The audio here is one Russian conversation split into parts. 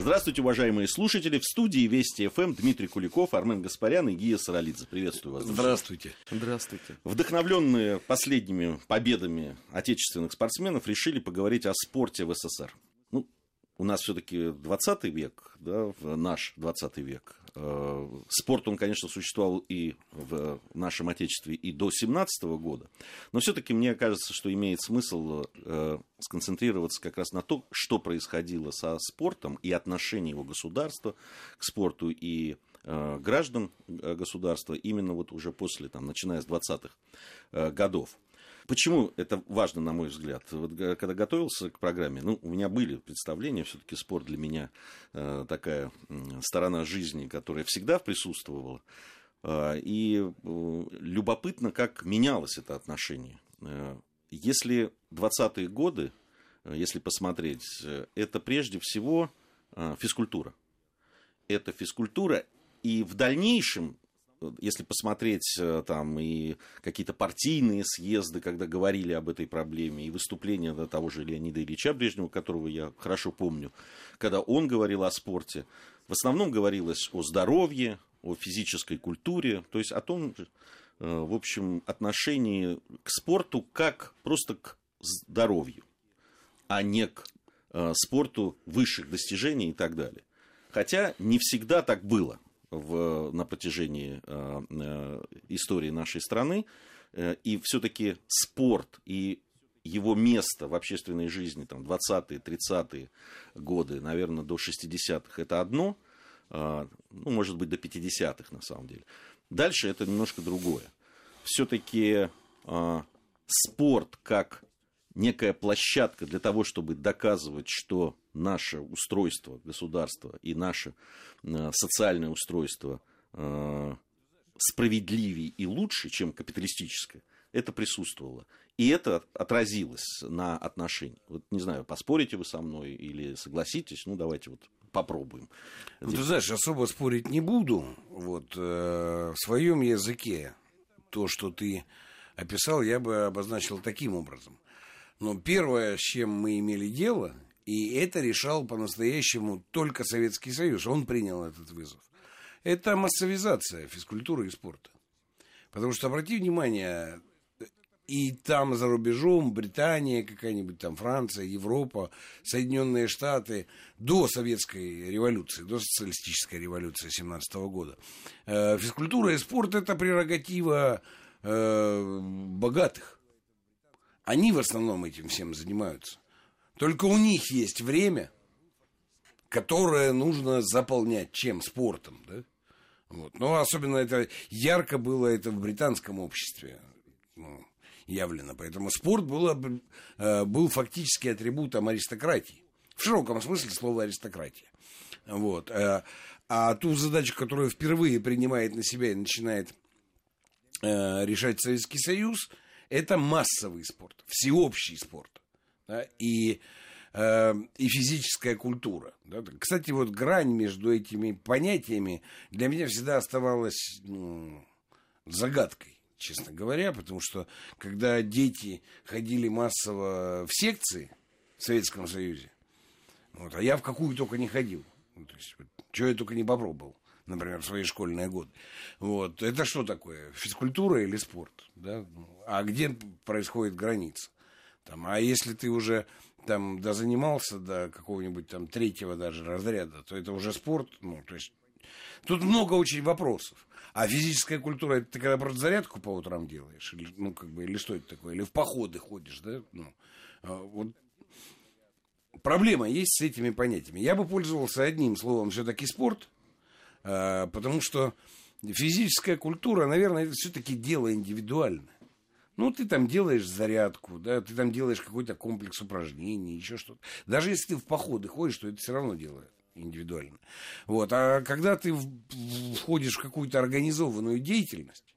Здравствуйте, уважаемые слушатели. В студии Вести ФМ Дмитрий Куликов, Армен Гаспарян и Гия Саралидзе. Приветствую вас. Здравствуйте. Здравствуйте. Вдохновленные последними победами отечественных спортсменов решили поговорить о спорте в СССР. Ну, у нас все-таки 20 век, да, наш 20 век. Э, спорт, он, конечно, существовал и в нашем Отечестве и до 17 года, но все-таки мне кажется, что имеет смысл э, сконцентрироваться как раз на том, что происходило со спортом и отношение его государства к спорту и э, граждан государства именно вот уже после, там, начиная с 20-х годов. Почему это важно, на мой взгляд? Вот, когда готовился к программе, ну, у меня были представления, все-таки спорт для меня э, такая э, сторона жизни, которая всегда присутствовала. Э, и э, любопытно, как менялось это отношение. Э, если 20-е годы, э, если посмотреть, э, это прежде всего э, физкультура. Это физкультура, и в дальнейшем если посмотреть э, там и какие-то партийные съезды, когда говорили об этой проблеме, и выступления да, того же Леонида Ильича Брежнева, которого я хорошо помню, когда он говорил о спорте, в основном говорилось о здоровье, о физической культуре, то есть о том, э, в общем, отношении к спорту как просто к здоровью, а не к э, спорту высших достижений и так далее. Хотя не всегда так было в, на протяжении э, э, истории нашей страны. Э, и все-таки спорт и его место в общественной жизни, там, 20-е, 30-е годы, наверное, до 60-х, это одно, э, ну, может быть, до 50-х, на самом деле. Дальше это немножко другое. Все-таки э, спорт как некая площадка для того, чтобы доказывать, что наше устройство государства и наше э, социальное устройство э, справедливее и лучше, чем капиталистическое, это присутствовало. И это отразилось на отношении. Вот не знаю, поспорите вы со мной или согласитесь, ну давайте вот попробуем. Ну, ты знаешь, особо спорить не буду. Вот э, в своем языке то, что ты описал, я бы обозначил таким образом. Но первое, с чем мы имели дело, и это решал по-настоящему только Советский Союз, он принял этот вызов, это массовизация физкультуры и спорта. Потому что, обрати внимание, и там за рубежом, Британия какая-нибудь, там Франция, Европа, Соединенные Штаты, до советской революции, до социалистической революции 17 года, э, физкультура и спорт это прерогатива э, богатых. Они в основном этим всем занимаются. Только у них есть время, которое нужно заполнять чем? Спортом, да? Вот. Но особенно это ярко было это в британском обществе ну, явлено. Поэтому спорт был, э, был фактически атрибутом аристократии. В широком смысле слова аристократия. Вот. Э, а ту задачу, которую впервые принимает на себя и начинает э, решать Советский Союз – это массовый спорт, всеобщий спорт. Да, и, э, и физическая культура. Да. Кстати, вот грань между этими понятиями для меня всегда оставалась ну, загадкой, честно говоря, потому что когда дети ходили массово в секции в Советском Союзе, вот, а я в какую только не ходил. Ну, то есть, вот, что я только не попробовал например, в свои школьные годы. Вот. Это что такое? Физкультура или спорт? Да? А где происходит граница? Там, а если ты уже там дозанимался до какого-нибудь там третьего даже разряда, то это уже спорт. Ну, то есть тут много очень вопросов. А физическая культура, это ты когда просто зарядку по утрам делаешь? Или, ну, как бы, или что это такое? Или в походы ходишь, да? Ну, а вот проблема есть с этими понятиями. Я бы пользовался одним словом все-таки спорт – а, потому что физическая культура, наверное, это все-таки дело индивидуальное. Ну, ты там делаешь зарядку, да, ты там делаешь какой-то комплекс упражнений, еще что-то. Даже если ты в походы ходишь, то это все равно дело индивидуально. Вот. А когда ты входишь в какую-то организованную деятельность,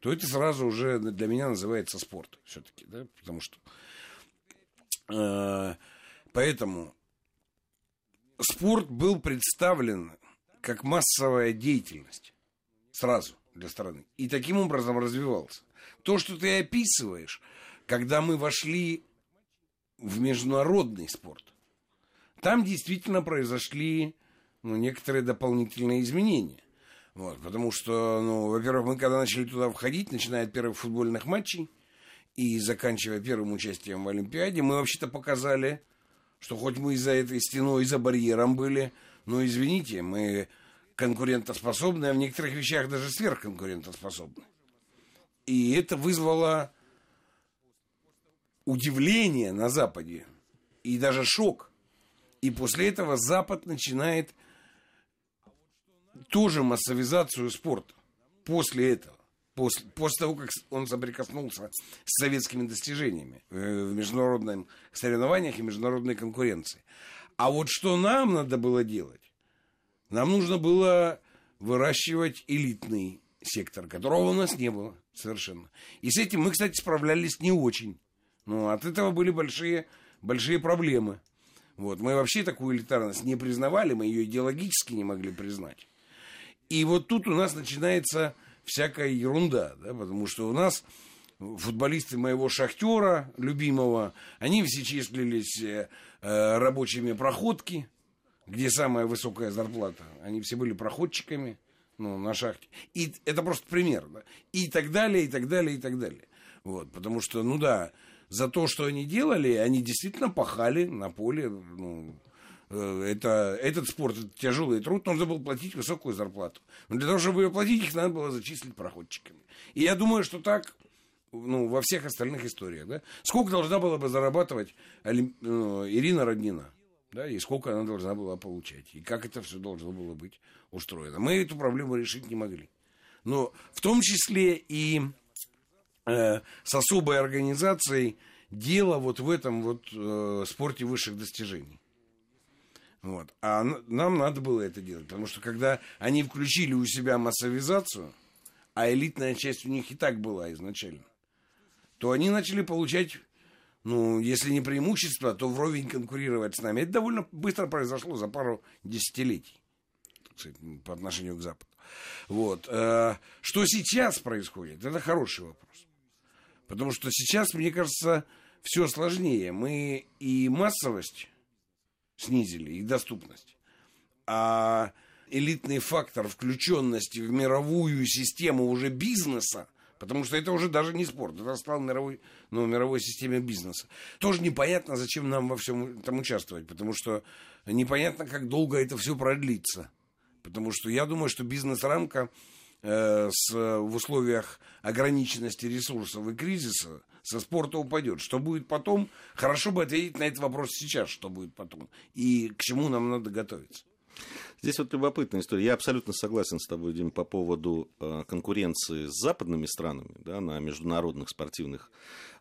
то это сразу уже для меня называется спорт все-таки, да, потому что э, поэтому спорт был представлен как массовая деятельность сразу для страны. И таким образом развивался. То, что ты описываешь, когда мы вошли в международный спорт, там действительно произошли ну, некоторые дополнительные изменения. Вот, потому что, ну, во-первых, мы когда начали туда входить, начиная от первых футбольных матчей и заканчивая первым участием в Олимпиаде, мы вообще-то показали, что хоть мы и за этой стеной, и за барьером были, но, извините, мы конкурентоспособны, а в некоторых вещах даже сверхконкурентоспособны. И это вызвало удивление на Западе и даже шок. И после этого Запад начинает тоже массовизацию спорта. После этого. После, после того, как он соприкоснулся с советскими достижениями э, в международных соревнованиях и международной конкуренции. А вот что нам надо было делать? Нам нужно было выращивать элитный сектор, которого у нас не было совершенно. И с этим мы, кстати, справлялись не очень. Но от этого были большие, большие проблемы. Вот. Мы вообще такую элитарность не признавали, мы ее идеологически не могли признать. И вот тут у нас начинается всякая ерунда, да, потому что у нас футболисты моего шахтера, любимого, они все числились э, рабочими проходки, где самая высокая зарплата. Они все были проходчиками ну, на шахте. И это просто пример. Да? И так далее, и так далее, и так далее. Вот, потому что, ну да, за то, что они делали, они действительно пахали на поле, ну, Э, это, этот спорт, это тяжелый труд, нужно было платить высокую зарплату. Но для того, чтобы ее платить, их надо было зачислить проходчиками. И я думаю, что так ну, во всех остальных историях. Да? Сколько должна была бы зарабатывать ну, Ирина Роднина? Да, и сколько она должна была получать, и как это все должно было быть устроено. Мы эту проблему решить не могли. Но в том числе и э, с особой организацией дело вот в этом вот э, спорте высших достижений. Вот. А нам надо было это делать, потому что когда они включили у себя массовизацию, а элитная часть у них и так была изначально, то они начали получать, ну, если не преимущество, то вровень конкурировать с нами. Это довольно быстро произошло за пару десятилетий по отношению к Западу. Вот. Э, что сейчас происходит? Это хороший вопрос. Потому что сейчас, мне кажется, все сложнее. Мы и массовость снизили, их доступность. А элитный фактор включенности в мировую систему уже бизнеса, потому что это уже даже не спорт, это стал мировой, ну, мировой системе бизнеса. Тоже непонятно, зачем нам во всем этом участвовать, потому что непонятно, как долго это все продлится. Потому что я думаю, что бизнес-рамка э, с, в условиях ограниченности ресурсов и кризиса со спорта упадет. Что будет потом? Хорошо бы ответить на этот вопрос сейчас, что будет потом. И к чему нам надо готовиться. Здесь вот любопытная история. Я абсолютно согласен с тобой, Дим, по поводу э, конкуренции с западными странами да, на международных спортивных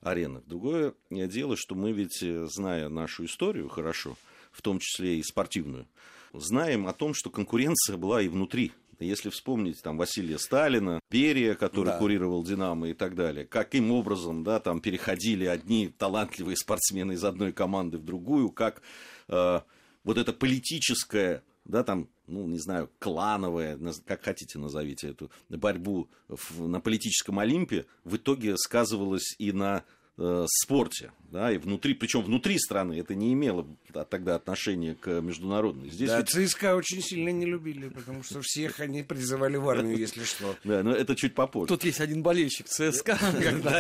аренах. Другое дело, что мы ведь, э, зная нашу историю хорошо, в том числе и спортивную, знаем о том, что конкуренция была и внутри если вспомнить там Василия Сталина, Берия, который да. курировал «Динамо» и так далее, каким образом да, там переходили одни талантливые спортсмены из одной команды в другую, как э, вот это политическое да, там, ну, не знаю, клановая, как хотите назовите эту борьбу в, на политическом Олимпе, в итоге сказывалась и на э, спорте, да, и внутри, причем внутри страны это не имело тогда отношения к международной. Здесь да, ведь... ЦСКА очень сильно не любили, потому что всех они призывали в армию, если что. Да, но это чуть попозже. Тут есть один болельщик ЦСКА.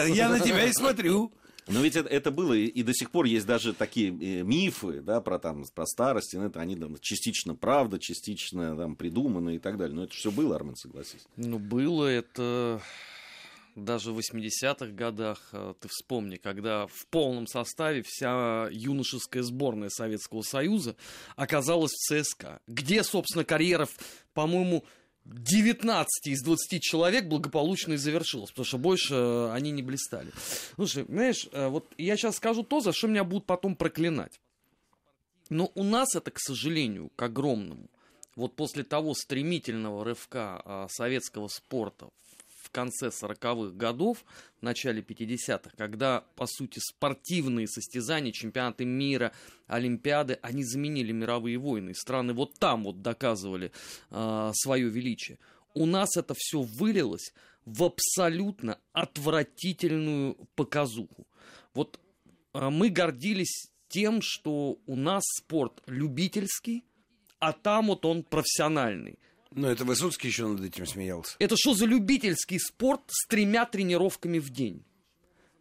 Я на тебя и смотрю. Но ведь это, это было, и до сих пор есть даже такие э, мифы, да, про, там, про старость, это, они там, частично правда, частично там, придуманы и так далее. Но это все было, Армен, согласись. Ну, было это даже в 80-х годах, э, ты вспомни, когда в полном составе вся юношеская сборная Советского Союза оказалась в ЦСКА, где, собственно, карьера, по-моему, 19 из 20 человек благополучно и завершилась, потому что больше э, они не блистали. Слушай, знаешь, э, вот я сейчас скажу то, за что меня будут потом проклинать. Но у нас это, к сожалению, к огромному, вот после того стремительного рывка советского спорта конце 40-х годов, в начале 50-х, когда, по сути, спортивные состязания, чемпионаты мира, Олимпиады, они заменили мировые войны. Страны вот там вот доказывали э, свое величие. У нас это все вылилось в абсолютно отвратительную показуху. Вот э, мы гордились тем, что у нас спорт любительский, а там вот он профессиональный. Ну, это Высоцкий еще над этим смеялся. Это что за любительский спорт с тремя тренировками в день?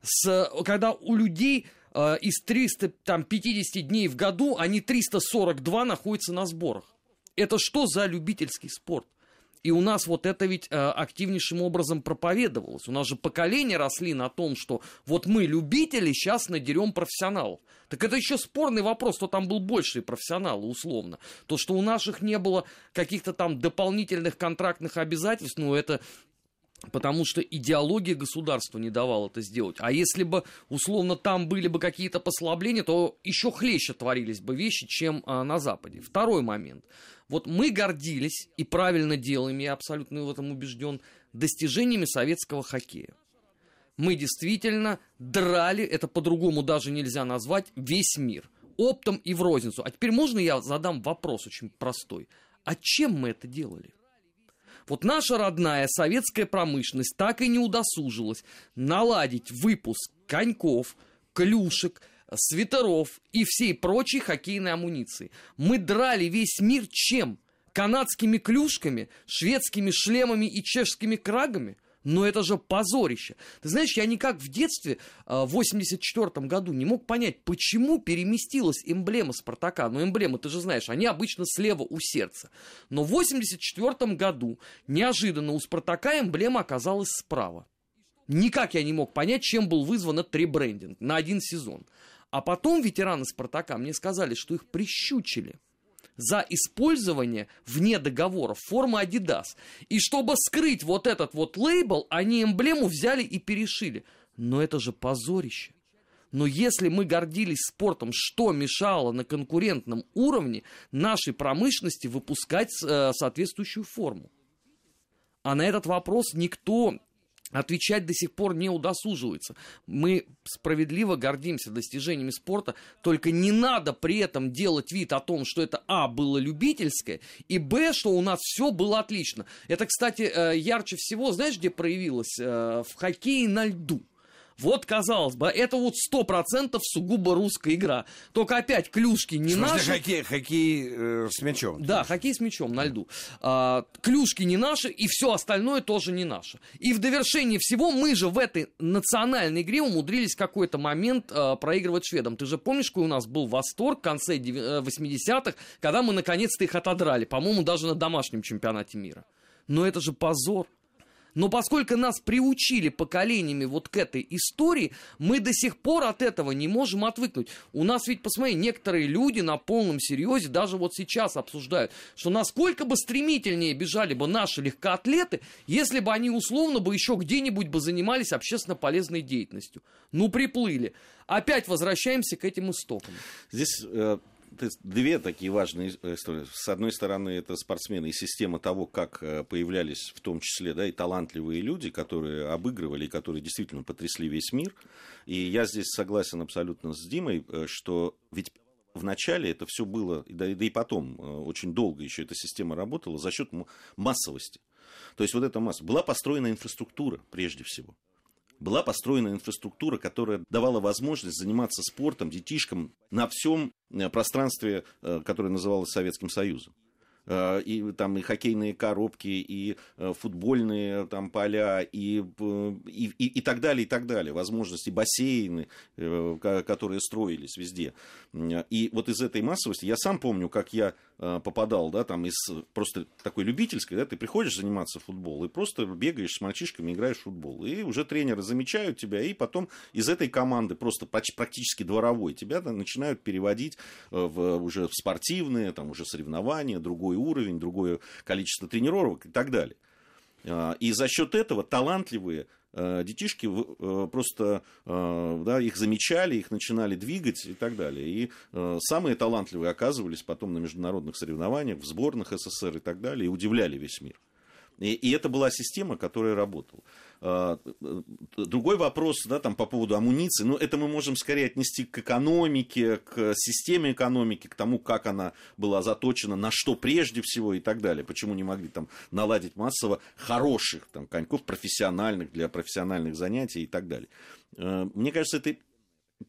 С, когда у людей э, из 350 дней в году, они 342 находятся на сборах. Это что за любительский спорт? И у нас вот это ведь э, активнейшим образом проповедовалось. У нас же поколения росли на том, что вот мы любители, сейчас надерем профессионалов. Так это еще спорный вопрос, кто там был больше профессионалы, условно. То, что у наших не было каких-то там дополнительных контрактных обязательств, ну это потому что идеология государства не давала это сделать. А если бы, условно, там были бы какие-то послабления, то еще хлеще творились бы вещи, чем а, на Западе. Второй момент. Вот мы гордились, и правильно делаем, я абсолютно в этом убежден, достижениями советского хоккея. Мы действительно драли, это по-другому даже нельзя назвать, весь мир. Оптом и в розницу. А теперь можно я задам вопрос очень простой? А чем мы это делали? Вот наша родная советская промышленность так и не удосужилась наладить выпуск коньков, клюшек, свитеров и всей прочей хоккейной амуниции. Мы драли весь мир чем? Канадскими клюшками, шведскими шлемами и чешскими крагами? Но это же позорище. Ты знаешь, я никак в детстве, а, в 84 году, не мог понять, почему переместилась эмблема Спартака. Ну, эмблемы, ты же знаешь, они обычно слева у сердца. Но в 84 году неожиданно у Спартака эмблема оказалась справа. Никак я не мог понять, чем был вызван этот ребрендинг на один сезон. А потом ветераны Спартака мне сказали, что их прищучили за использование вне договоров формы Adidas. И чтобы скрыть вот этот вот лейбл, они эмблему взяли и перешили. Но это же позорище. Но если мы гордились спортом, что мешало на конкурентном уровне нашей промышленности выпускать э, соответствующую форму? А на этот вопрос никто отвечать до сих пор не удосуживается. Мы справедливо гордимся достижениями спорта, только не надо при этом делать вид о том, что это А было любительское, и Б, что у нас все было отлично. Это, кстати, э, ярче всего, знаешь, где проявилось? Э, в хоккее на льду. Вот, казалось бы, это вот сто процентов сугубо русская игра. Только опять клюшки не наши. хоккей, хоккей э, с мячом. Да, хоккей с мячом на льду. А, клюшки не наши, и все остальное тоже не наше. И в довершении всего мы же в этой национальной игре умудрились какой-то момент а, проигрывать шведам. Ты же помнишь, какой у нас был восторг в конце 80-х, э, когда мы наконец-то их отодрали, по-моему, даже на домашнем чемпионате мира. Но это же позор. Но поскольку нас приучили поколениями вот к этой истории, мы до сих пор от этого не можем отвыкнуть. У нас ведь, посмотри, некоторые люди на полном серьезе даже вот сейчас обсуждают, что насколько бы стремительнее бежали бы наши легкоатлеты, если бы они условно бы еще где-нибудь бы занимались общественно полезной деятельностью. Ну, приплыли. Опять возвращаемся к этим истокам. Здесь э, две такие важные истории. С одной стороны, это спортсмены и система того, как э, появлялись в том числе да, и талантливые люди, которые обыгрывали и которые действительно потрясли весь мир. И я здесь согласен абсолютно с Димой, э, что ведь в начале это все было, да, да и потом, э, очень долго еще эта система работала за счет массовости. То есть вот эта масса. Была построена инфраструктура прежде всего была построена инфраструктура, которая давала возможность заниматься спортом детишкам на всем э, пространстве, э, которое называлось Советским Союзом. Э, и там и хоккейные коробки, и футбольные там поля, и, и, и, и так далее, и так далее. Возможности бассейны, которые строились везде. И вот из этой массовости, я сам помню, как я попадал, да, там из просто такой любительской, да, ты приходишь заниматься в футбол и просто бегаешь с мальчишками, играешь в футбол. И уже тренеры замечают тебя, и потом из этой команды просто практически дворовой тебя да, начинают переводить в, уже в спортивные, там уже соревнования, другой уровень, другое количество тренировок и так далее. А, и за счет этого талантливые э, детишки э, просто э, да, их замечали, их начинали двигать и так далее. И самые талантливые оказывались потом на международных соревнованиях, в сборных СССР и так далее, и удивляли весь мир. И, и это была система, которая работала. А, другой вопрос, да, там по поводу амуниции, ну, это мы можем скорее отнести к экономике, к системе экономики, к тому, как она была заточена, на что прежде всего и так далее. Почему не могли там наладить массово хороших там коньков, профессиональных, для профессиональных занятий и так далее. А, мне кажется, это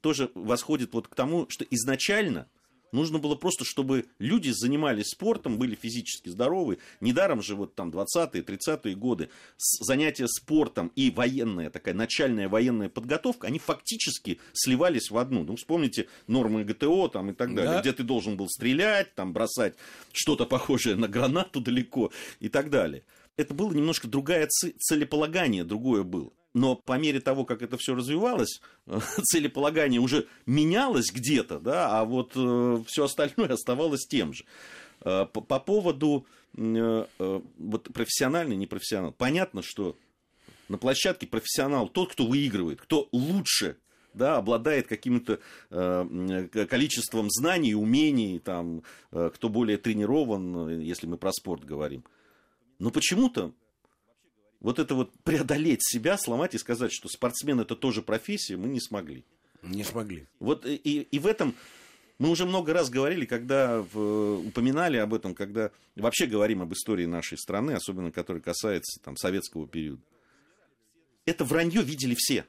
тоже восходит вот к тому, что изначально Нужно было просто, чтобы люди занимались спортом, были физически здоровы. Недаром же вот там 20-е, 30-е годы занятия спортом и военная такая начальная военная подготовка, они фактически сливались в одну. Ну, вспомните нормы ГТО там и так далее, да. где ты должен был стрелять, там бросать что-то похожее на гранату далеко и так далее. Это было немножко другое целеполагание, другое было но по мере того, как это все развивалось, целеполагание уже менялось где-то, да, а вот э, все остальное оставалось тем же. Э, по, по поводу э, э, вот профессиональный, непрофессионал, понятно, что на площадке профессионал тот, кто выигрывает, кто лучше да, обладает каким-то э, количеством знаний, умений, там, э, кто более тренирован, если мы про спорт говорим. Но почему-то вот это вот преодолеть себя, сломать и сказать, что спортсмен это тоже профессия, мы не смогли. Не смогли. Вот и, и в этом мы уже много раз говорили, когда в, упоминали об этом, когда вообще говорим об истории нашей страны, особенно которая касается там, советского периода. Это вранье видели все.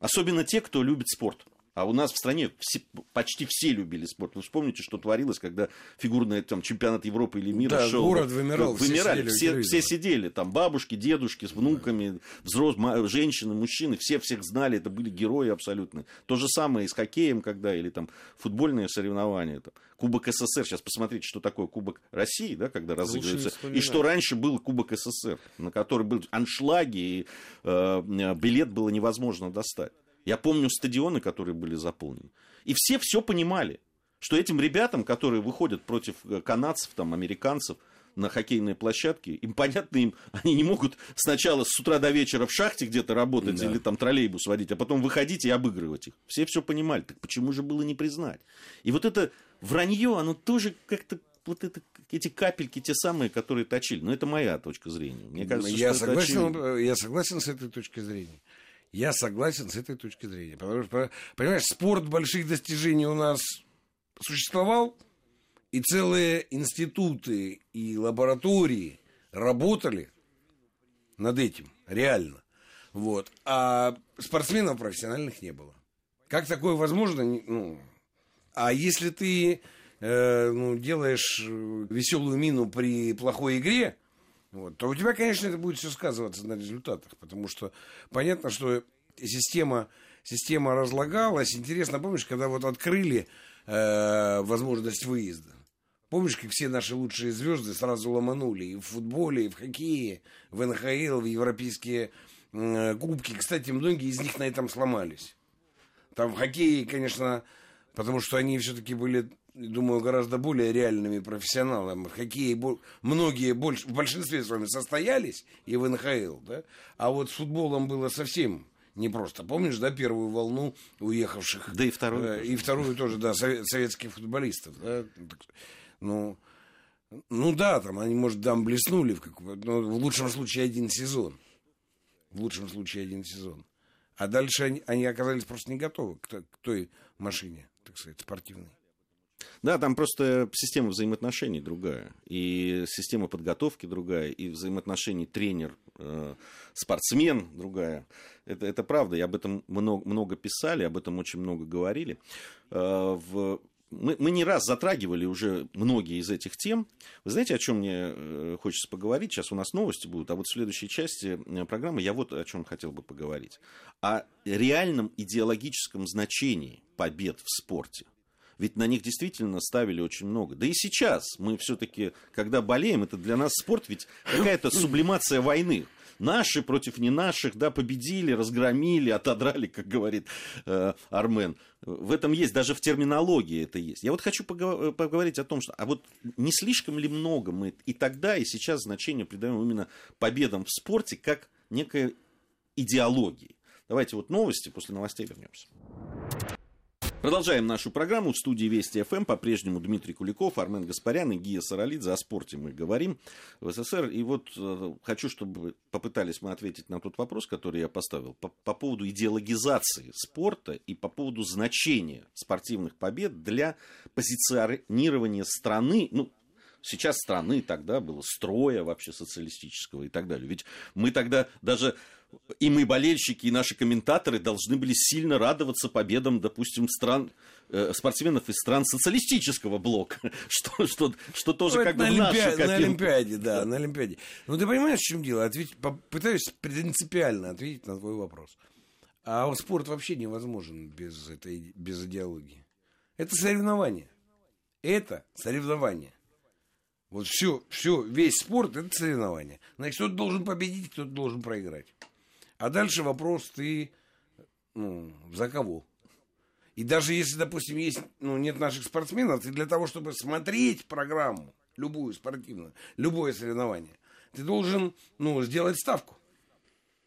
Особенно те, кто любит спорт. А у нас в стране все, почти все любили спорт. Вы вспомните, что творилось, когда фигурный там, чемпионат Европы или мира да, шел. город вымирал. Вымирали. Все, все, все сидели. Там бабушки, дедушки с внуками, взрослые, женщины, мужчины. Все всех знали. Это были герои абсолютно. То же самое и с хоккеем, когда, или там футбольные соревнования. Там, Кубок СССР. Сейчас посмотрите, что такое Кубок России, да, когда разыгрывается. И что раньше был Кубок СССР, на который был аншлаги, и э, билет было невозможно достать. Я помню стадионы, которые были заполнены. И все все понимали, что этим ребятам, которые выходят против э, канадцев, там, американцев, на хоккейные площадки, им понятно, им они не могут сначала с утра до вечера в шахте где-то работать да. или там троллейбус водить, а потом выходить и обыгрывать их. Все все понимали. Так почему же было не признать? И вот это вранье, оно тоже как-то вот это, эти капельки те самые, которые точили. Но это моя точка зрения. Мне кажется, я, согласен, я согласен с этой точки зрения. Я согласен с этой точки зрения. Потому что, понимаешь, спорт больших достижений у нас существовал, и целые институты и лаборатории работали над этим, реально. Вот. А спортсменов профессиональных не было. Как такое возможно? Ну, а если ты э, ну, делаешь веселую мину при плохой игре, вот, то у тебя, конечно, это будет все сказываться на результатах, потому что понятно, что система, система разлагалась. Интересно, помнишь, когда вот открыли э, возможность выезда? Помнишь, как все наши лучшие звезды сразу ломанули и в футболе, и в хоккее, в НХЛ, в европейские э, кубки. Кстати, многие из них на этом сломались. Там в хоккее, конечно, потому что они все-таки были думаю, гораздо более реальными профессионалами. В хоккее многие больше, в большинстве с вами состоялись и в НХЛ, да? А вот с футболом было совсем непросто. Помнишь, да, первую волну уехавших? Да и вторую. Э, и вторую тоже, да, советских футболистов, да? Ну, ну да, там они, может, там блеснули, в, как, но в лучшем случае один сезон. В лучшем случае один сезон. А дальше они, они оказались просто не готовы к, к той машине, так сказать, спортивной. Да, там просто система взаимоотношений другая, и система подготовки другая, и взаимоотношений тренер-спортсмен э, другая. Это, это правда, и об этом много, много писали, об этом очень много говорили. Э, в мы, мы не раз затрагивали уже многие из этих тем. Вы знаете, о чем мне э, хочется поговорить? Сейчас у нас новости будут, а вот в следующей части программы я вот о чем хотел бы поговорить. О реальном идеологическом значении побед в спорте. Ведь на них действительно ставили очень много. Да и сейчас мы все-таки, когда болеем, это для нас спорт ведь какая-то сублимация войны. Наши против не наших, да, победили, разгромили, отодрали, как говорит э, Армен. В этом есть, даже в терминологии это есть. Я вот хочу поговор- поговорить о том, что, а вот не слишком ли много мы и тогда, и сейчас значение придаем именно победам в спорте как некой идеологии. Давайте вот новости, после новостей вернемся. Продолжаем нашу программу. В студии Вести ФМ по-прежнему Дмитрий Куликов, Армен Гаспарян и Гия Саралидзе. О спорте мы говорим в СССР. И вот э, хочу, чтобы попытались мы ответить на тот вопрос, который я поставил, по, по поводу идеологизации спорта и по поводу значения спортивных побед для позиционирования страны, ну, сейчас страны, тогда было строя вообще социалистического и так далее. Ведь мы тогда даже и мы, болельщики, и наши комментаторы должны были сильно радоваться победам, допустим, стран, э, спортсменов из стран социалистического блока, что, что, что тоже ну, как бы на, Олимпиаде, на Олимпиаде, да, на Олимпиаде. Ну, ты понимаешь, в чем дело? Ответь, попытаюсь принципиально ответить на твой вопрос. А спорт вообще невозможен без, этой, без идеологии. Это соревнование. Это соревнование. Вот все, все, весь спорт это соревнование. Значит, кто-то должен победить, кто-то должен проиграть. А дальше вопрос ты ну, за кого? И даже если, допустим, есть, ну, нет наших спортсменов, ты для того, чтобы смотреть программу, любую спортивную, любое соревнование, ты должен, ну, сделать ставку.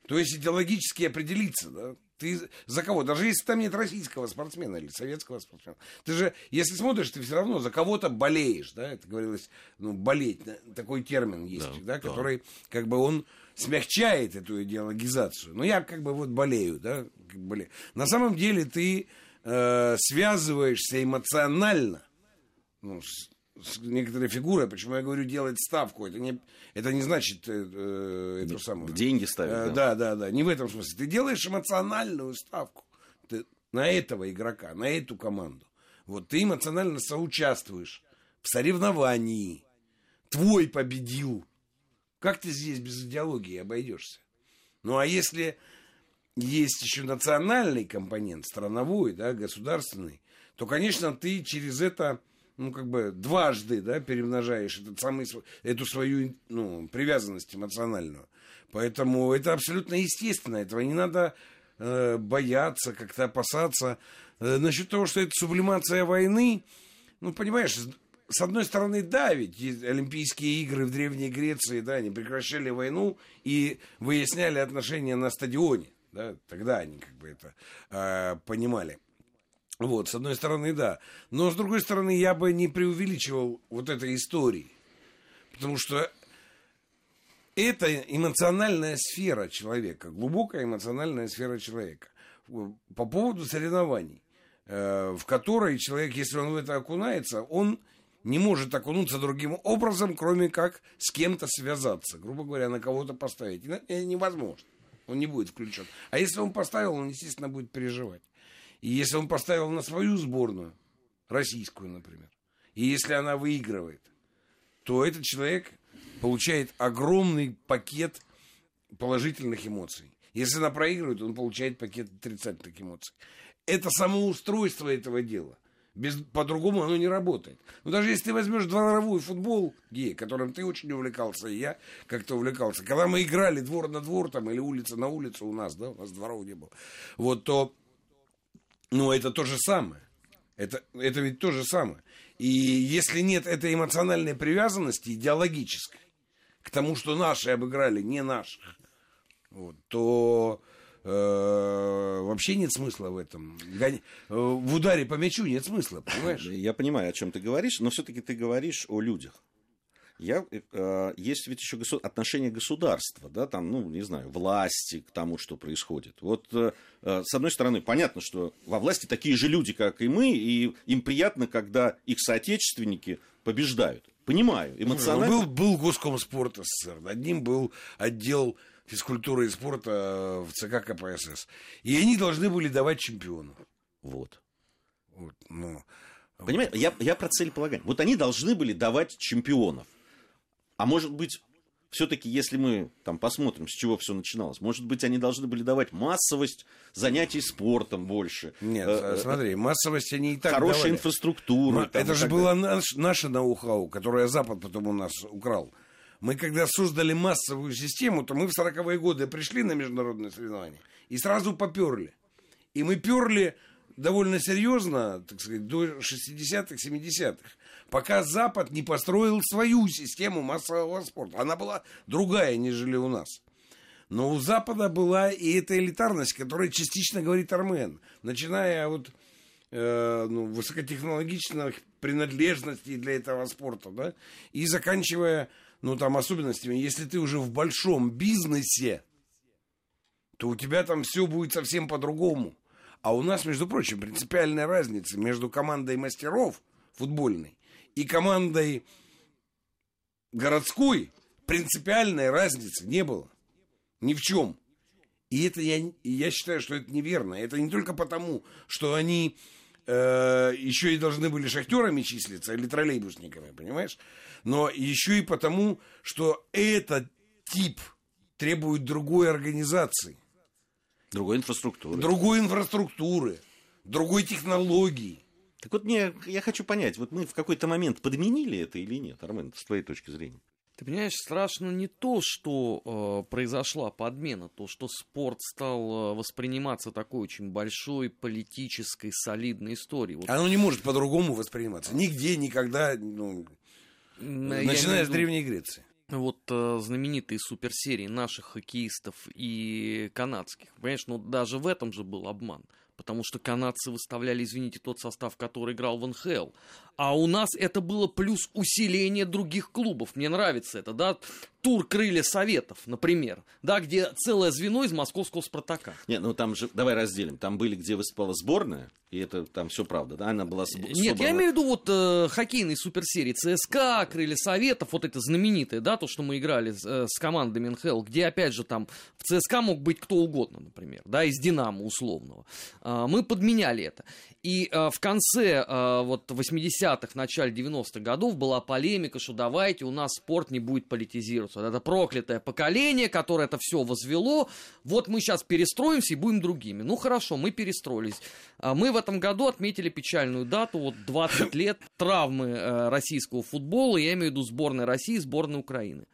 То есть идеологически определиться, да? Ты за кого? Даже если там нет российского спортсмена или советского спортсмена. Ты же, если смотришь, ты все равно за кого-то болеешь, да? Это говорилось, ну, болеть. Такой термин есть, да, да, который, как бы, он смягчает эту идеологизацию. Но я как бы вот болею, да, болею. На самом деле ты э, связываешься эмоционально ну, с, с некоторой фигурой. Почему я говорю делать ставку? Это не, это не значит э, э, эту самую... Деньги ставить. Э, да. да, да, да. Не в этом смысле. Ты делаешь эмоциональную ставку ты, на этого игрока, на эту команду. Вот ты эмоционально соучаствуешь в соревновании. Твой победил как ты здесь без идеологии обойдешься? Ну, а если есть еще национальный компонент, страновой, да, государственный, то, конечно, ты через это, ну, как бы дважды, да, перемножаешь этот самый, эту свою, ну, привязанность эмоциональную. Поэтому это абсолютно естественно, этого не надо э, бояться, как-то опасаться. Э, насчет того, что это сублимация войны, ну, понимаешь, с одной стороны, да, ведь Олимпийские игры в Древней Греции, да, они прекращали войну и выясняли отношения на стадионе, да, тогда они как бы это э, понимали. Вот, с одной стороны, да. Но с другой стороны, я бы не преувеличивал вот этой истории. Потому что это эмоциональная сфера человека, глубокая эмоциональная сфера человека. По поводу соревнований, э, в которой человек, если он в это окунается, он не может окунуться другим образом, кроме как с кем-то связаться, грубо говоря, на кого-то поставить. Это невозможно. Он не будет включен. А если он поставил, он, естественно, будет переживать. И если он поставил на свою сборную, российскую, например, и если она выигрывает, то этот человек получает огромный пакет положительных эмоций. Если она проигрывает, он получает пакет отрицательных эмоций. Это самоустройство этого дела. Без, по-другому оно не работает. Но даже если ты возьмешь дворовой футбол, гей, которым ты очень увлекался, и я как-то увлекался, когда мы играли двор на двор там, или улица на улицу у нас, да, у нас дворов не было, вот, то, ну, это то же самое. Это, это ведь то же самое. И если нет этой эмоциональной привязанности, идеологической, к тому, что наши обыграли не наших, вот, то Э, вообще нет смысла в этом. Э, в ударе по мячу нет смысла, понимаешь? Я понимаю, о чем ты говоришь, но все-таки ты говоришь о людях. Я, э, есть ведь еще госу- отношение государства, да, там, ну, не знаю, власти к тому, что происходит. Вот, э, э, с одной стороны, понятно, что во власти такие же люди, как и мы, и им приятно, когда их соотечественники побеждают. Понимаю, эмоционально. Был, был Госкомспорт СССР, над ним был отдел физкультуры и спорта в ЦК КПСС. И они должны были давать чемпионов. Вот. Вот, ну, Понимаете, я, я про целеполагание. Вот они должны были давать чемпионов. А может быть, все-таки, если мы там посмотрим, с чего все начиналось, может быть, они должны были давать массовость занятий спортом больше. Нет, э, смотри, массовость они и так Хорошая давали. инфраструктура. Это же была наш, наша ноу-хау, которая Запад потом у нас украл. Мы когда создали массовую систему, то мы в 40-е годы пришли на международные соревнования и сразу поперли. И мы перли довольно серьезно, так сказать, до 60-х, 70-х, пока Запад не построил свою систему массового спорта. Она была другая, нежели у нас. Но у Запада была и эта элитарность, которая частично говорит Армен. Начиная от э, ну, высокотехнологичных принадлежностей для этого спорта, да, и заканчивая ну, там особенностями, если ты уже в большом бизнесе, то у тебя там все будет совсем по-другому. А у нас, между прочим, принципиальная разница между командой мастеров футбольной и командой городской принципиальной разницы не было. Ни в чем. И это я, я считаю, что это неверно. Это не только потому, что они э, еще и должны были шахтерами числиться или троллейбусниками, понимаешь? Но еще и потому, что этот тип требует другой организации. Другой инфраструктуры. Другой инфраструктуры, другой технологии. Так вот мне, я хочу понять, вот мы в какой-то момент подменили это или нет, Армен, с твоей точки зрения? Ты понимаешь, страшно не то, что э, произошла подмена, то, что спорт стал э, восприниматься такой очень большой политической солидной историей. Вот, Оно не может по-другому восприниматься. Нигде, никогда, ну, я начиная с Древней Греции. вот э, знаменитые суперсерии наших хоккеистов и канадских. Понимаешь, ну даже в этом же был обман. Потому что канадцы выставляли, извините, тот состав, который играл в НХЛ. А у нас это было плюс усиление других клубов. Мне нравится это, да? Тур крылья советов, например, да, где целое звено из московского Спартака. Не, ну там же, давай разделим. Там были, где выступала сборная, и это там все правда, да? Она была сб- Нет, я имею в виду вот э, хоккейные суперсерии ЦСКА, Крылья Советов, вот это знаменитое, да, то, что мы играли с, э, с командами НХЛ, где, опять же, там в ЦСКА мог быть кто угодно, например, да, из Динамо условного. А, мы подменяли это. И э, в конце э, вот 80-х, начале 90-х годов была полемика, что давайте у нас спорт не будет политизироваться. Вот это проклятое поколение, которое это все возвело, вот мы сейчас перестроимся и будем другими. Ну хорошо, мы перестроились. А Мы в этом году отметили печальную дату, вот 20 лет травмы э, российского футбола, я имею в виду сборной России сборной Украины.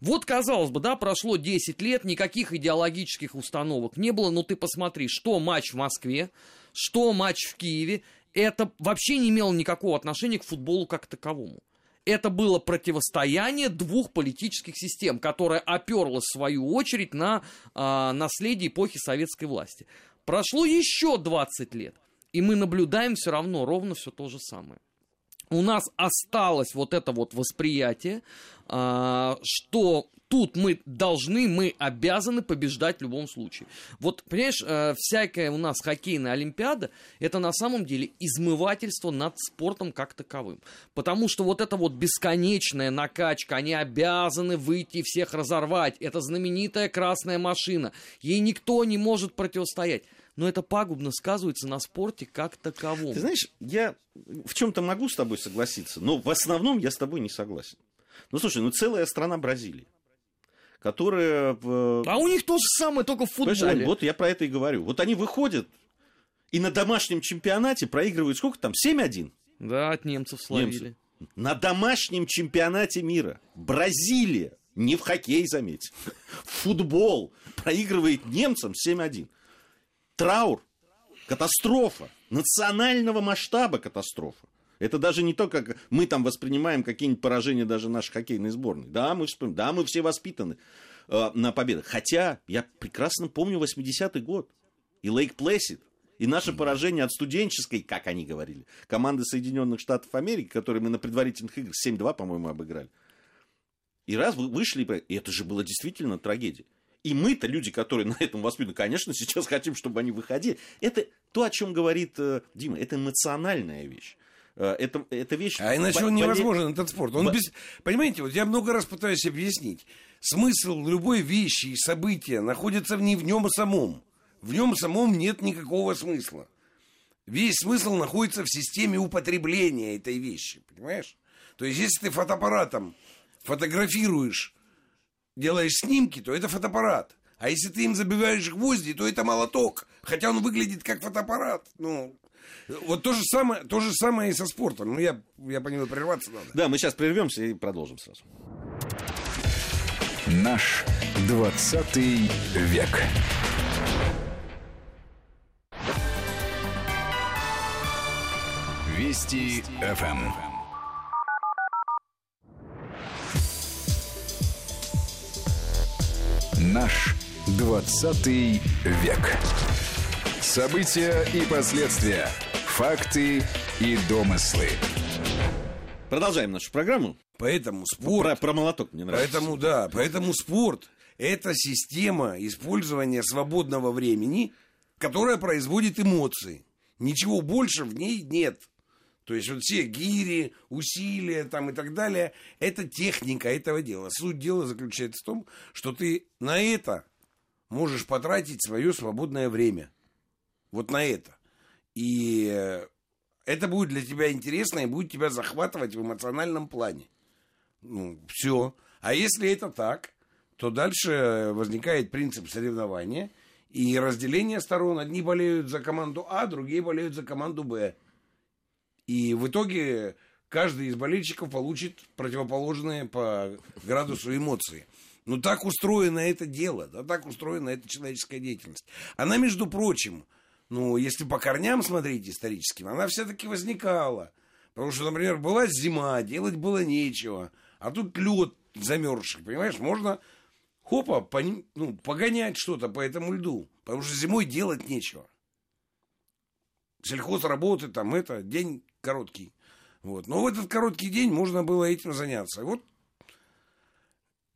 Вот, казалось бы, да, прошло 10 лет, никаких идеологических установок не было, но ты посмотри, что матч в Москве, что матч в Киеве, это вообще не имело никакого отношения к футболу как таковому. Это было противостояние двух политических систем, которое оперлось в свою очередь на а, наследие эпохи советской власти. Прошло еще 20 лет, и мы наблюдаем все равно ровно все то же самое. У нас осталось вот это вот восприятие, а, что тут мы должны, мы обязаны побеждать в любом случае. Вот, понимаешь, э, всякая у нас хоккейная олимпиада, это на самом деле измывательство над спортом как таковым. Потому что вот эта вот бесконечная накачка, они обязаны выйти и всех разорвать. Это знаменитая красная машина. Ей никто не может противостоять. Но это пагубно сказывается на спорте как таковом. Ты знаешь, я в чем-то могу с тобой согласиться, но в основном я с тобой не согласен. Ну, слушай, ну целая страна Бразилии, которая... э, А у них то же самое, только в футболе. Вот я про это и говорю. Вот они выходят и на домашнем чемпионате проигрывают сколько там? 7-1? Да, от немцев словили. На домашнем чемпионате мира Бразилия, не в хоккей, заметь, футбол проигрывает немцам 7-1. Траур, катастрофа, национального масштаба катастрофа. Это даже не то, как мы там воспринимаем какие-нибудь поражения даже нашей хоккейной сборной. Да, мы, да, мы все воспитаны э, на победах. Хотя я прекрасно помню 80-й год. И Лейк Плэсид, и наше поражение от студенческой, как они говорили, команды Соединенных Штатов Америки, которые мы на предварительных играх 7-2, по-моему, обыграли. И раз вы вышли, и это же было действительно трагедия. И мы-то, люди, которые на этом воспитаны, конечно, сейчас хотим, чтобы они выходили. Это то, о чем говорит э, Дима, это эмоциональная вещь. Э, Это, это вещь... А иначе он невозможен, этот спорт. Он без... Понимаете, вот я много раз пытаюсь объяснить. Смысл любой вещи и события находится не в нем самом. В нем самом нет никакого смысла. Весь смысл находится в системе употребления этой вещи, понимаешь? То есть, если ты фотоаппаратом фотографируешь, делаешь снимки, то это фотоаппарат. А если ты им забиваешь гвозди, то это молоток. Хотя он выглядит как фотоаппарат. Ну, вот то же самое, то же самое и со спортом. Ну, я, я понимаю, прерваться надо. Да, мы сейчас прервемся и продолжим сразу. Наш 20 век. Вести ФМ. Наш 20 век. События и последствия. Факты и домыслы. Продолжаем нашу программу. Поэтому спорт, Про, про молоток мне нравится. поэтому да, поэтому спорт это система использования свободного времени, которая производит эмоции. Ничего больше в ней нет. То есть вот все гири, усилия там и так далее, это техника этого дела. Суть дела заключается в том, что ты на это можешь потратить свое свободное время. Вот на это. И это будет для тебя интересно и будет тебя захватывать в эмоциональном плане. Ну, все. А если это так, то дальше возникает принцип соревнования и разделение сторон. Одни болеют за команду А, другие болеют за команду Б. И в итоге каждый из болельщиков получит противоположные по градусу эмоции. Ну, так устроено это дело, да, так устроена эта человеческая деятельность. Она, между прочим, ну, если по корням смотреть историческим, она все-таки возникала. Потому что, например, была зима, делать было нечего. А тут лед замерзший, понимаешь? Можно, хопа, по, ну, погонять что-то по этому льду. Потому что зимой делать нечего. Сельхоз работы, там это, день короткий. Вот. Но в этот короткий день можно было этим заняться. вот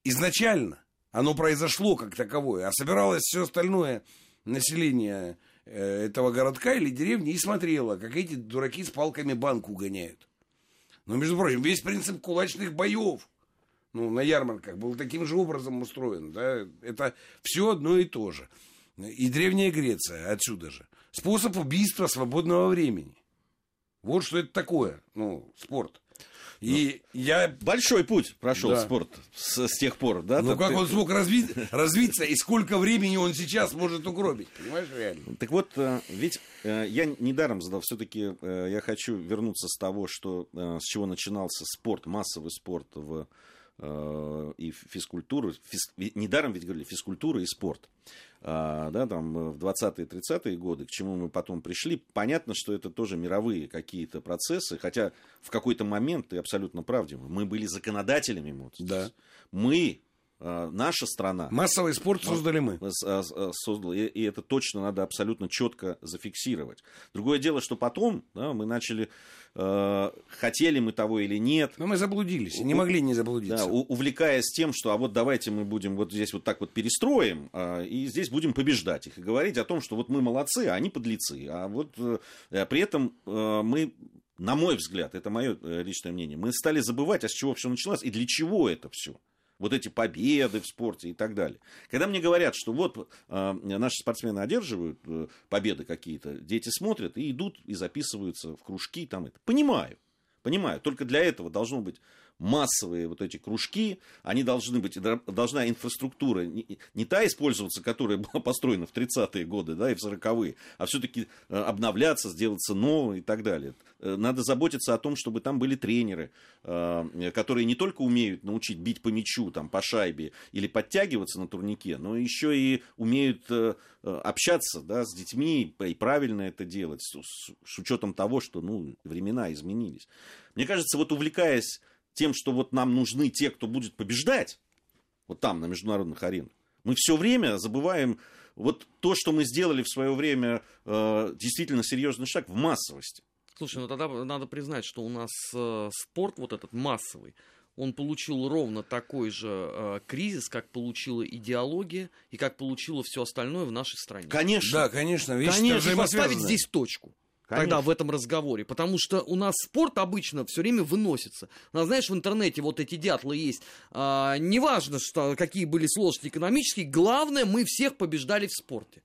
изначально оно произошло как таковое, а собиралось все остальное население этого городка или деревни и смотрело, как эти дураки с палками банку гоняют. Но, между прочим, весь принцип кулачных боев ну, на ярмарках был таким же образом устроен. Да? Это все одно и то же. И Древняя Греция отсюда же. Способ убийства свободного времени. Вот что это такое, ну, спорт. И ну, я... Большой путь прошел да. спорт с, с тех пор, да? Ну, как ты... он смог разви... развиться и сколько времени он сейчас может угробить, понимаешь, реально? Так вот, э, ведь э, я недаром задал, все-таки э, я хочу вернуться с того, что с чего начинался спорт, массовый спорт в и физкультуру, физ... недаром ведь говорили физкультура и спорт. А, да, там, э, в 20-е, 30-е годы, к чему мы потом пришли, понятно, что это тоже мировые какие-то процессы, хотя в какой-то момент, ты абсолютно правдив, мы были законодателями. Вот, да. Мы наша страна. Массовый спорт создали мы. А, создал, и это точно надо абсолютно четко зафиксировать. Другое дело, что потом да, мы начали, э, хотели мы того или нет. Но мы заблудились, не могли не заблудиться. Да, увлекаясь тем, что а вот давайте мы будем вот здесь вот так вот перестроим, э, и здесь будем побеждать их, и говорить о том, что вот мы молодцы, а они подлецы. А вот э, при этом э, мы на мой взгляд, это мое личное мнение, мы стали забывать, а с чего все началось и для чего это все вот эти победы в спорте и так далее. Когда мне говорят, что вот э, наши спортсмены одерживают э, победы какие-то, дети смотрят и идут и записываются в кружки, там это. Понимаю, понимаю. Только для этого должно быть массовые вот эти кружки, они должны быть, должна инфраструктура не, не та использоваться, которая была построена в 30-е годы, да, и в 40-е, а все-таки э, обновляться, сделаться новой и так далее. Э, надо заботиться о том, чтобы там были тренеры, э, которые не только умеют научить бить по мячу, там, по шайбе или подтягиваться на турнике, но еще и умеют общаться да, с детьми и правильно это делать, с, с учетом того, что ну, времена изменились. Мне кажется, вот увлекаясь тем, что вот нам нужны те, кто будет побеждать, вот там, на международных аренах, мы все время забываем вот то, что мы сделали в свое время, э, действительно серьезный шаг в массовости. Слушай, ну тогда надо признать, что у нас э, спорт вот этот массовый, он получил ровно такой же э, кризис, как получила идеология и как получило все остальное в нашей стране. Конечно. Да, конечно. Видишь, конечно, поставить здесь точку. Конечно. тогда в этом разговоре. Потому что у нас спорт обычно все время выносится. У нас, знаешь, в интернете вот эти дятлы есть. А, неважно, что, какие были сложности экономические, главное, мы всех побеждали в спорте.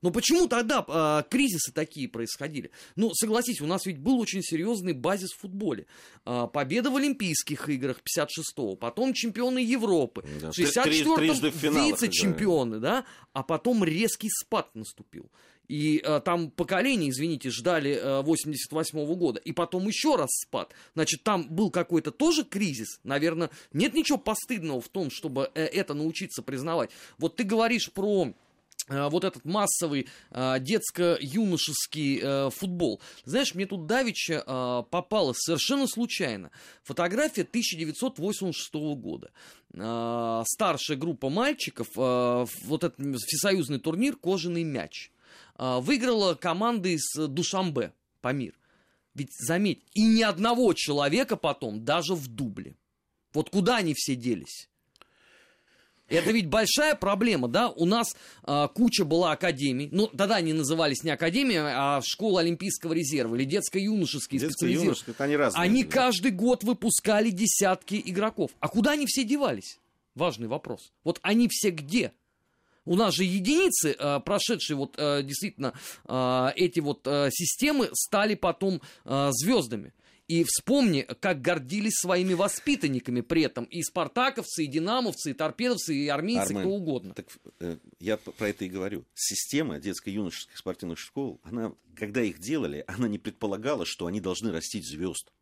Но почему тогда а, кризисы такие происходили? Ну, согласись, у нас ведь был очень серьезный базис в футболе. А, победа в Олимпийских играх 56-го, потом чемпионы Европы, да, 64-м вице-чемпионы, да. да, а потом резкий спад наступил. И э, там поколение, извините, ждали э, 88 -го года. И потом еще раз спад. Значит, там был какой-то тоже кризис. Наверное, нет ничего постыдного в том, чтобы э, это научиться признавать. Вот ты говоришь про э, вот этот массовый э, детско-юношеский э, футбол. Знаешь, мне тут давеча э, попала совершенно случайно фотография 1986 года. Старшая группа мальчиков, вот этот всесоюзный турнир «Кожаный мяч». А, выиграла команда из Душамбе, Памир. Ведь, заметь, и ни одного человека потом даже в дубле. Вот куда они все делись? Это ведь большая проблема, да? У нас а, куча была академий. Ну, тогда они назывались не академия, а школа Олимпийского резерва или детско-юношеские специализированные. Они разные. Они да. каждый год выпускали десятки игроков. А куда они все девались? Важный вопрос. Вот они все где? У нас же единицы, э, прошедшие вот э, действительно э, эти вот системы, стали потом звездами. И вспомни, как гордились своими воспитанниками при этом. И спартаковцы, и динамовцы, и торпедовцы, и армейцы, Армен, кто угодно. Так э, я про это и говорю. Система детско-юношеских спортивных школ, она, когда их делали, она не предполагала, что они должны растить звезд.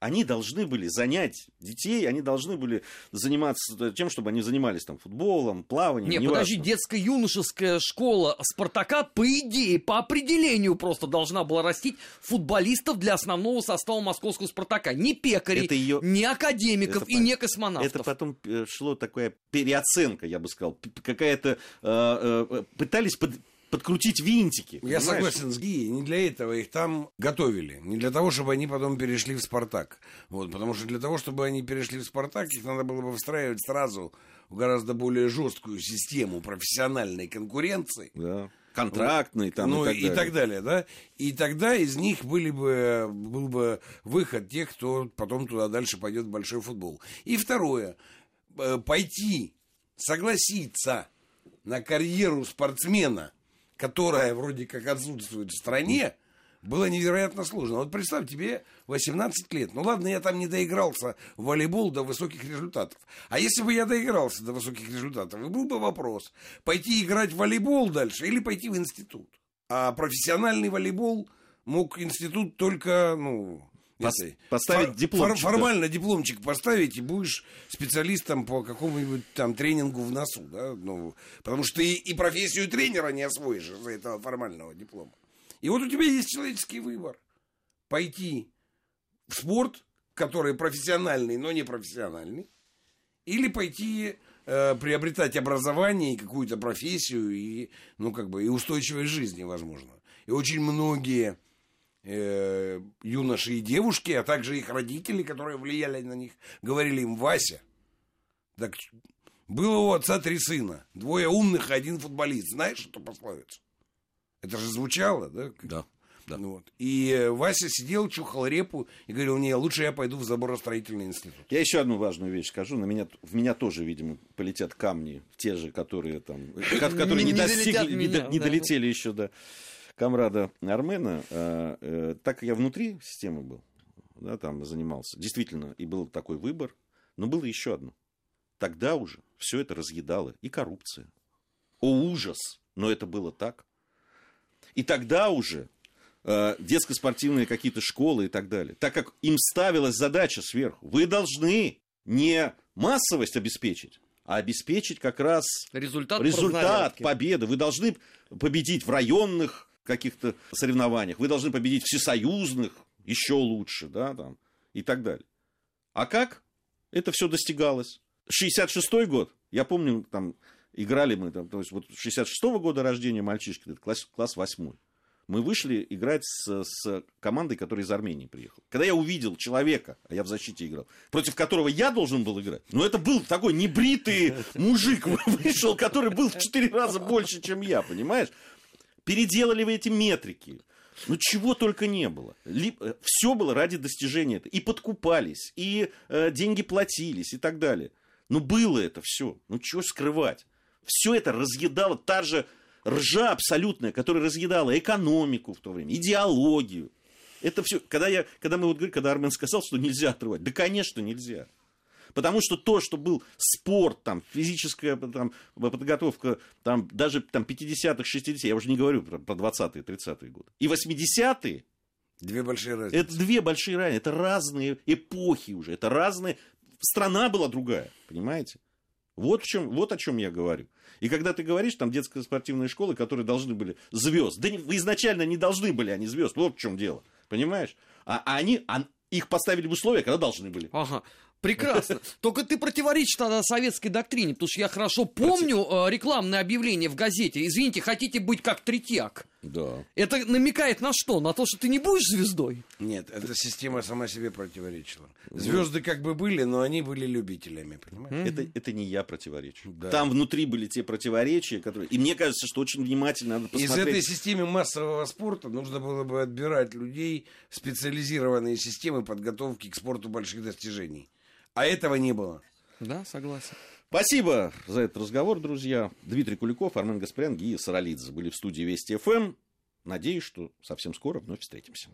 Они должны были занять детей, они должны были заниматься тем, чтобы они занимались там футболом, плаванием. Не, неважно. подожди, детско-юношеская школа Спартака, по идее, по определению просто должна была растить футболистов для основного состава московского Спартака. Не пекарей, Это её- не академиков Это и по- не космонавтов. Это потом э, шло такая переоценка, я бы сказал. Какая-то... э, э, пытались под- подкрутить винтики. Я понимаешь? согласен с Гией, не для этого их там готовили, не для того, чтобы они потом перешли в «Спартак». Вот, потому что для того, чтобы они перешли в «Спартак», их надо было бы встраивать сразу в гораздо более жесткую систему профессиональной конкуренции. Да. Контрактный там ну, и так далее. да? И тогда из них были бы, был бы выход тех, кто потом туда дальше пойдет в большой футбол. И второе, э, пойти, согласиться на карьеру спортсмена, которая вроде как отсутствует в стране, было невероятно сложно. Вот представь, тебе 18 лет. Ну ладно, я там не доигрался в волейбол до высоких результатов. А если бы я доигрался до высоких результатов, был бы вопрос, пойти играть в волейбол дальше или пойти в институт. А профессиональный волейбол мог институт только, ну... Этой, поставить дипломчик, да. Формально дипломчик поставить, и будешь специалистом по какому-нибудь там тренингу в носу, да? Ну, потому что ты и профессию тренера не освоишь из-за этого формального диплома. И вот у тебя есть человеческий выбор. Пойти в спорт, который профессиональный, но не профессиональный, или пойти э, приобретать образование и какую-то профессию, и, ну, как бы, и устойчивой жизни, возможно. И очень многие э, юноши и девушки, а также их родители, которые влияли на них, говорили им, Вася, так было у отца три сына, двое умных и один футболист. Знаешь эту пословицу? Это же звучало, да? Да. Да. Ну Вот. И э, Вася сидел, чухал репу и говорил, не, лучше я пойду в заборостроительный институт. Я еще одну важную вещь скажу. На меня, в меня тоже, видимо, полетят камни, те же, которые там, ко- которые не, Не достигли, не, меня, до- не да. долетели еще до комрада Армена. э, э, так как я внутри системы был, да, там занимался, действительно, и был такой выбор, но было еще одно. Тогда уже все это разъедало и коррупция. О, ужас! Но это было так. И тогда уже э, детско-спортивные какие-то школы и так далее, так как им ставилась задача сверху, вы должны не массовость обеспечить, а обеспечить как раз Результат, результат, победы. Вы должны победить в районных каких-то соревнованиях, вы должны победить всесоюзных, еще лучше, да, там, и так далее. А как это все достигалось? 66-й год, я помню, там, играли мы, там, то есть вот 66-го года рождения мальчишки, это класс, класс 8 мы вышли играть с, с командой, которая из Армении приехала. Когда я увидел человека, а я в защите играл, против которого я должен был играть, ну это был такой небритый мужик вышел, который был в 4 раза больше, чем я, понимаешь? Переделали вы эти метрики. Ну, чего только не было. Все было ради достижения этого. И подкупались, и э, деньги платились, и так далее. Ну, было это все. Ну, чего скрывать? Все это разъедало та же ржа абсолютная, которая разъедала экономику в то время, идеологию. Это все, когда, я, когда мы вот говорим, когда Армен сказал, что нельзя отрывать, да, конечно, нельзя. Потому что то, что был спорт, там, физическая там, подготовка, там, даже там, 50-х, 60-х, я уже не говорю про, про 20-е, 30-е годы, и 80-е, Две большие разницы. это две большие разницы, это разные эпохи уже, это разные... Страна была другая, понимаете? Вот, в чем, вот о чем я говорю. И когда ты говоришь, там детские спортивные школы, которые должны были звезд, да не- изначально не должны были они звезд, вот в чем дело, понимаешь? А, а они, а их поставили в условия, когда должны были. Ага. Прекрасно. Только ты противоречишь тогда советской доктрине, потому что я хорошо помню э, рекламное объявление в газете. Извините, хотите быть как Третьяк? Да. Это намекает на что? На то, что ты не будешь звездой? Нет, эта система сама себе противоречила. Звезды как бы были, но они были любителями, понимаешь? Это, это не я противоречу. Да. Там внутри были те противоречия, которые... И мне кажется, что очень внимательно надо Из посмотреть... этой системы массового спорта нужно было бы отбирать людей специализированные системы подготовки к спорту больших достижений. А этого не было. Да, согласен. Спасибо за этот разговор, друзья. Дмитрий Куликов, Армен Гаспарян, Гия Саралидзе были в студии Вести ФМ. Надеюсь, что совсем скоро вновь встретимся.